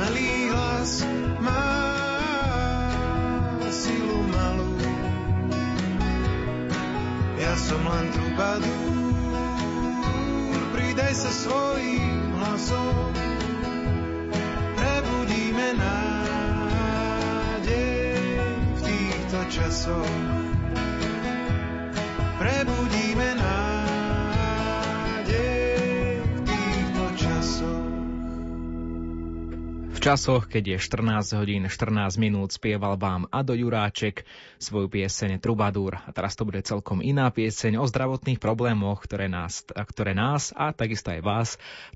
osamelý hlas má silu malú. Ja som len trubadúr, pridaj sa svojím hlasom, prebudíme nádej v týchto časoch. Časoch, keď je 14 hodín 14 minút, spieval vám Ado Juráček svoju pieseň Trubadúr. A teraz to bude celkom iná pieseň o zdravotných problémoch, ktoré nás, ktoré nás a takisto aj vás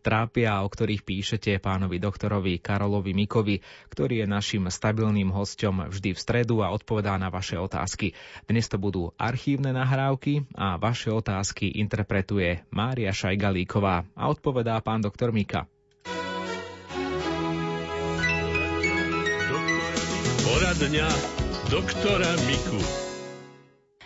trápia, o ktorých píšete pánovi doktorovi Karolovi Mikovi, ktorý je našim stabilným hostom vždy v stredu a odpovedá na vaše otázky. Dnes to budú archívne nahrávky a vaše otázky interpretuje Mária Šajgalíková a odpovedá pán doktor Mika. Poradňa doktora Miku.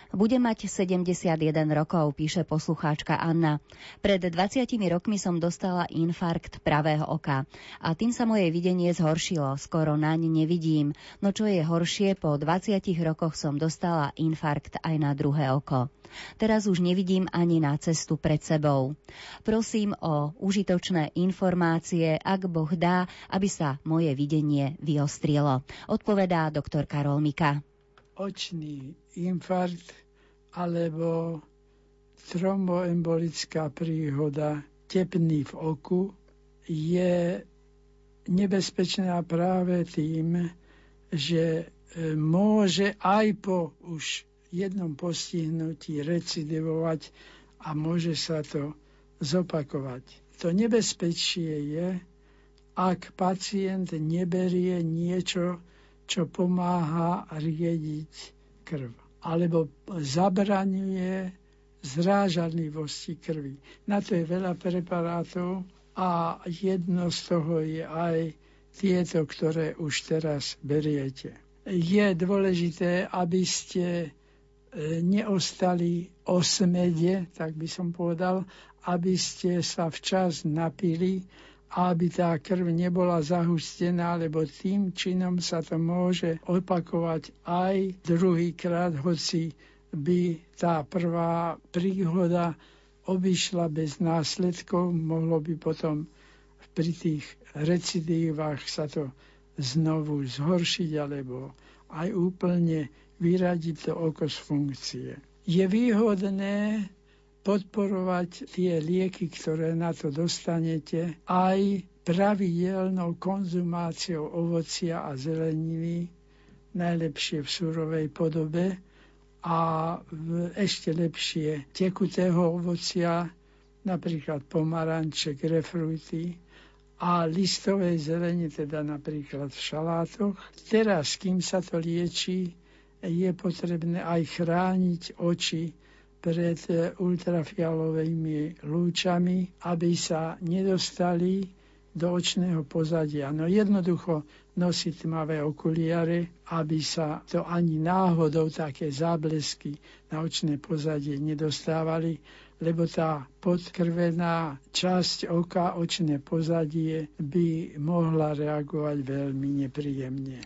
Bude mať 71 rokov, píše poslucháčka Anna. Pred 20 rokmi som dostala infarkt pravého oka a tým sa moje videnie zhoršilo, skoro naň nevidím. No čo je horšie, po 20 rokoch som dostala infarkt aj na druhé oko. Teraz už nevidím ani na cestu pred sebou. Prosím o užitočné informácie, ak Boh dá, aby sa moje videnie vyostrilo. Odpovedá doktor Karol Mika. Očný infarkt alebo tromboembolická príhoda tepný v oku je nebezpečná práve tým, že e, môže aj po už jednom postihnutí recidivovať a môže sa to zopakovať. To nebezpečie je, ak pacient neberie niečo, čo pomáha riediť krv alebo zabraňuje zrážanlivosti krvi. Na to je veľa preparátov a jedno z toho je aj tieto, ktoré už teraz beriete. Je dôležité, aby ste E, neostali osmede, tak by som povedal, aby ste sa včas napili aby tá krv nebola zahustená, lebo tým činom sa to môže opakovať aj druhýkrát, hoci by tá prvá príhoda obišla bez následkov, mohlo by potom pri tých recidívach sa to znovu zhoršiť alebo aj úplne vyradiť to oko z funkcie. Je výhodné podporovať tie lieky, ktoré na to dostanete, aj pravidelnou konzumáciou ovocia a zeleniny, najlepšie v surovej podobe a v ešte lepšie tekutého ovocia, napríklad pomaranče, grefruity a listovej zelene, teda napríklad v šalátoch. Teraz, kým sa to lieči, je potrebné aj chrániť oči pred ultrafialovými lúčami, aby sa nedostali do očného pozadia. No jednoducho nosiť tmavé okuliare, aby sa to ani náhodou také záblesky na očné pozadie nedostávali, lebo tá podkrvená časť oka, očné pozadie by mohla reagovať veľmi nepríjemne.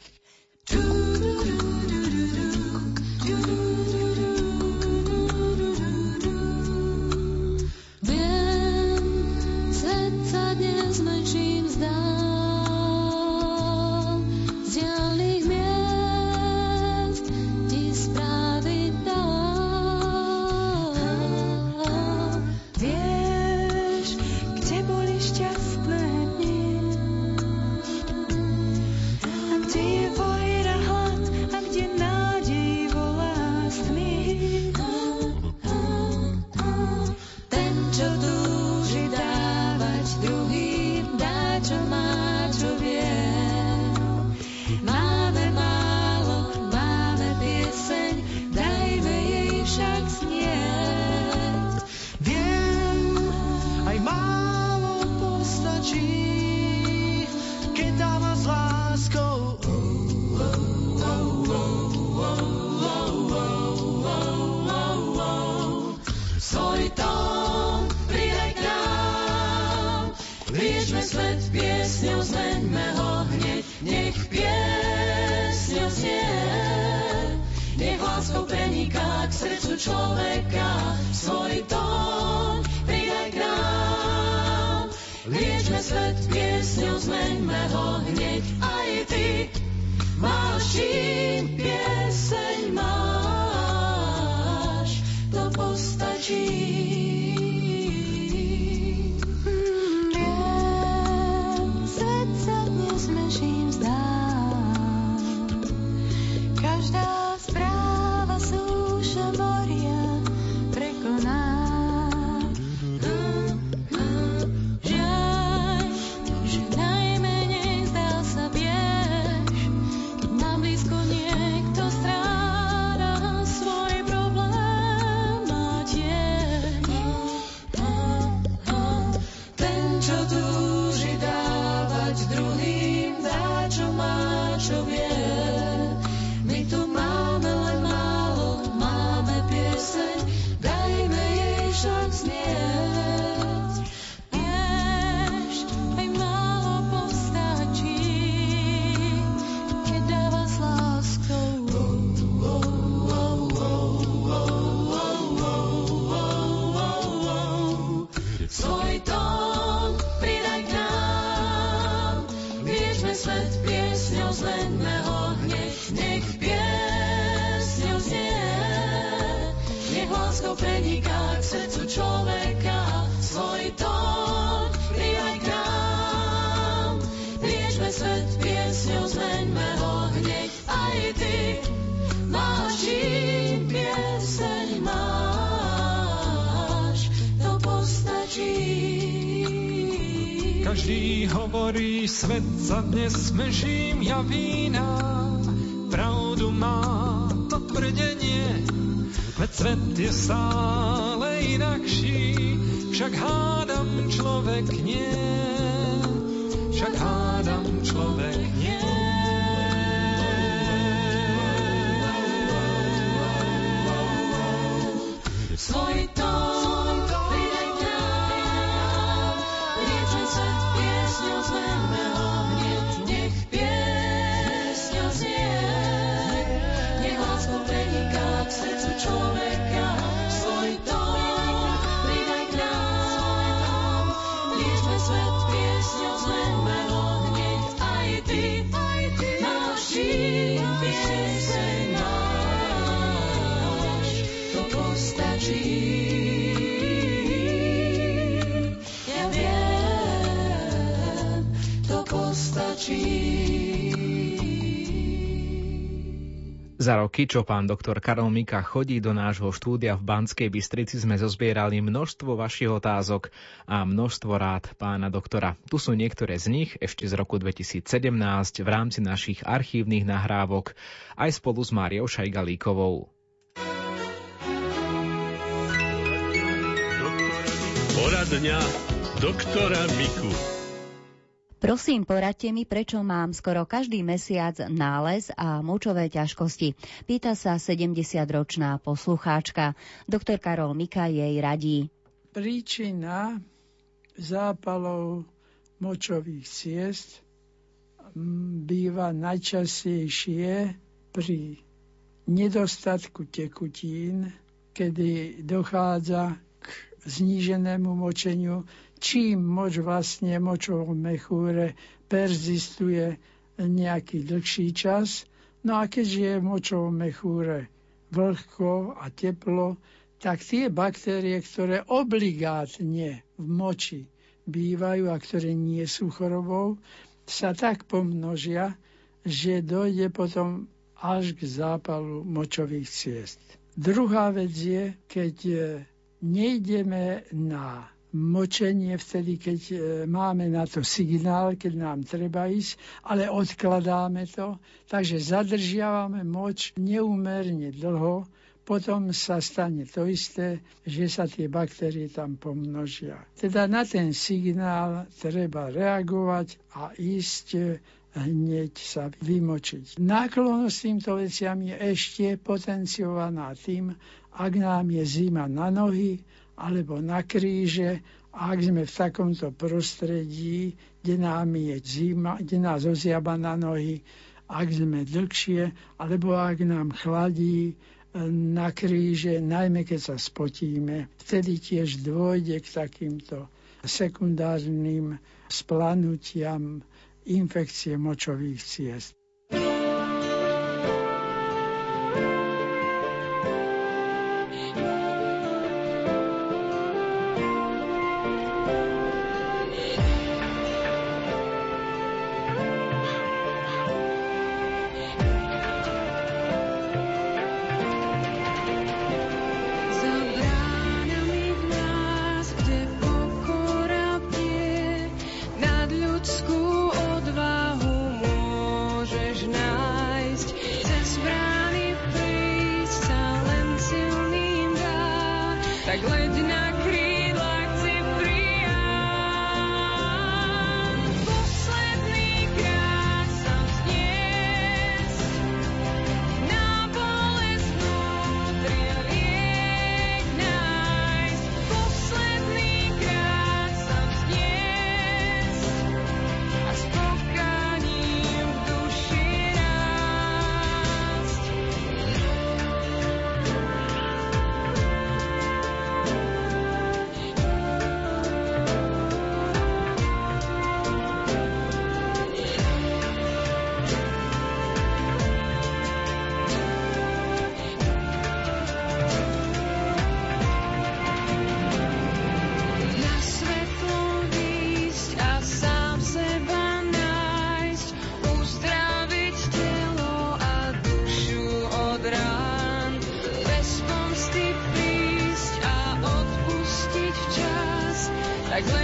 Človeka, svoj tón pridaj k nám. Liečme svet piesňou, zmeňme ho hneď aj ty. Máš čím pieseň máš, to postačí. Svet sa dnes smežím ja vína. Pravdu má to tvrdenie, veď svet je stále inakší, však hádam človek nie, však hádam človek nie. Za roky, čo pán doktor Karol Mika chodí do nášho štúdia v Banskej Bystrici, sme zozbierali množstvo vašich otázok a množstvo rád pána doktora. Tu sú niektoré z nich ešte z roku 2017 v rámci našich archívnych nahrávok aj spolu s Máriou Šajgalíkovou. Poradňa doktora Miku. Prosím, poradte mi, prečo mám skoro každý mesiac nález a močové ťažkosti. Pýta sa 70-ročná poslucháčka. Doktor Karol Mika jej radí. Príčina zápalov močových ciest mm, býva najčastejšie pri nedostatku tekutín, kedy dochádza zníženému močeniu, čím moč vlastne močovom mechúre perzistuje nejaký dlhší čas. No a keďže je v močovom mechúre vlhko a teplo, tak tie baktérie, ktoré obligátne v moči bývajú a ktoré nie sú chorobou, sa tak pomnožia, že dojde potom až k zápalu močových ciest. Druhá vec je, keď e, nejdeme na močenie vtedy, keď e, máme na to signál, keď nám treba ísť, ale odkladáme to, takže zadržiavame moč neúmerne dlho, potom sa stane to isté, že sa tie baktérie tam pomnožia. Teda na ten signál treba reagovať a ísť e, hneď sa vymočiť. Náklonnosť týmto veciam je ešte potenciovaná tým, ak nám je zima na nohy alebo na kríže, ak sme v takomto prostredí, kde nám je zima, kde nás oziaba na nohy, ak sme dlhšie, alebo ak nám chladí na kríže, najmä keď sa spotíme. Vtedy tiež dôjde k takýmto sekundárnym splanutiam infekcie močových ciest.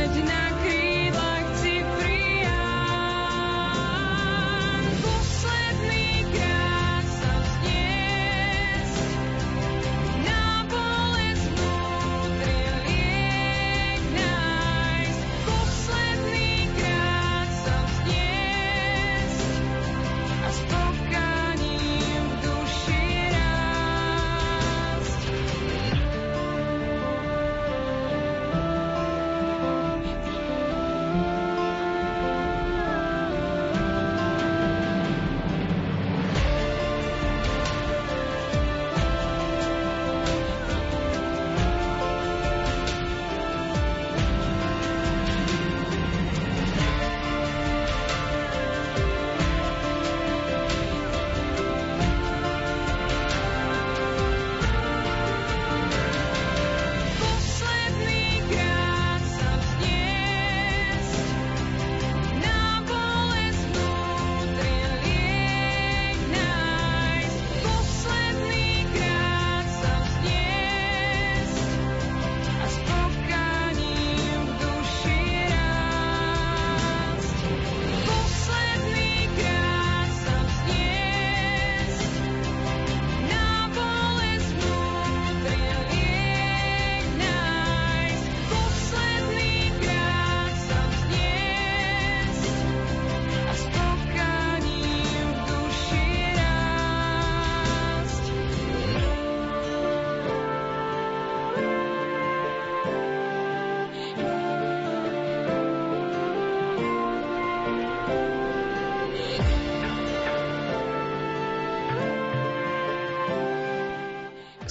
Tak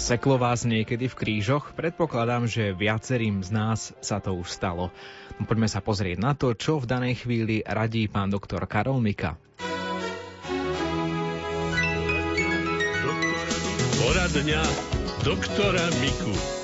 Seklo vás niekedy v krížoch? Predpokladám, že viacerým z nás sa to už stalo. No, Poďme sa pozrieť na to, čo v danej chvíli radí pán doktor Karol Mika. Poradňa doktora Miku.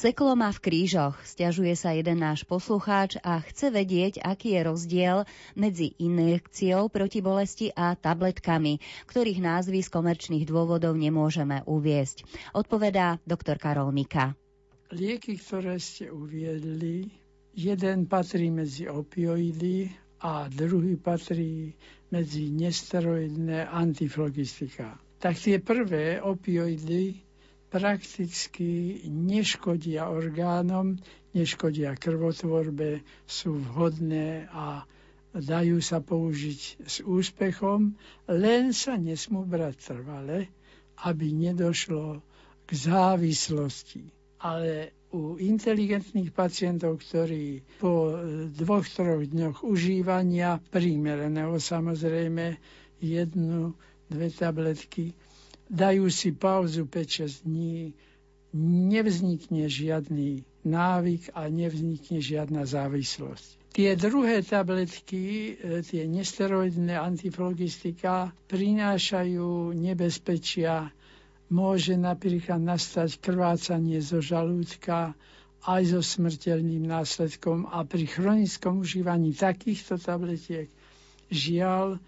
Seklo má v krížoch, stiažuje sa jeden náš poslucháč a chce vedieť, aký je rozdiel medzi injekciou proti bolesti a tabletkami, ktorých názvy z komerčných dôvodov nemôžeme uviesť. Odpovedá doktor Karol Mika. Lieky, ktoré ste uviedli, jeden patrí medzi opioidy a druhý patrí medzi nesteroidné antiflogistika. Tak tie prvé opioidy prakticky neškodia orgánom, neškodia krvotvorbe, sú vhodné a dajú sa použiť s úspechom, len sa nesmú brať trvale, aby nedošlo k závislosti. Ale u inteligentných pacientov, ktorí po dvoch, troch dňoch užívania, primeraného samozrejme, jednu, dve tabletky, dajú si pauzu 5-6 dní, nevznikne žiadny návyk a nevznikne žiadna závislosť. Tie druhé tabletky, e, tie nesteroidné antiflogistika, prinášajú nebezpečia. Môže napríklad nastať krvácanie zo žalúdka aj so smrteľným následkom a pri chronickom užívaní takýchto tabletiek žiaľ e,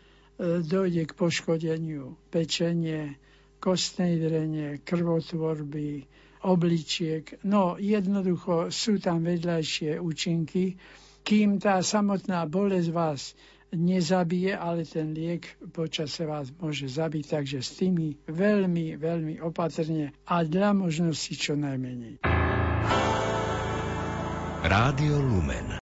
dojde k poškodeniu pečenie, kostnej drene, krvotvorby, obličiek. No jednoducho sú tam vedľajšie účinky, kým tá samotná bolesť vás nezabije, ale ten liek počase vás môže zabiť, takže s tými veľmi, veľmi opatrne a dla možnosti čo najmenej. Rádio Lumen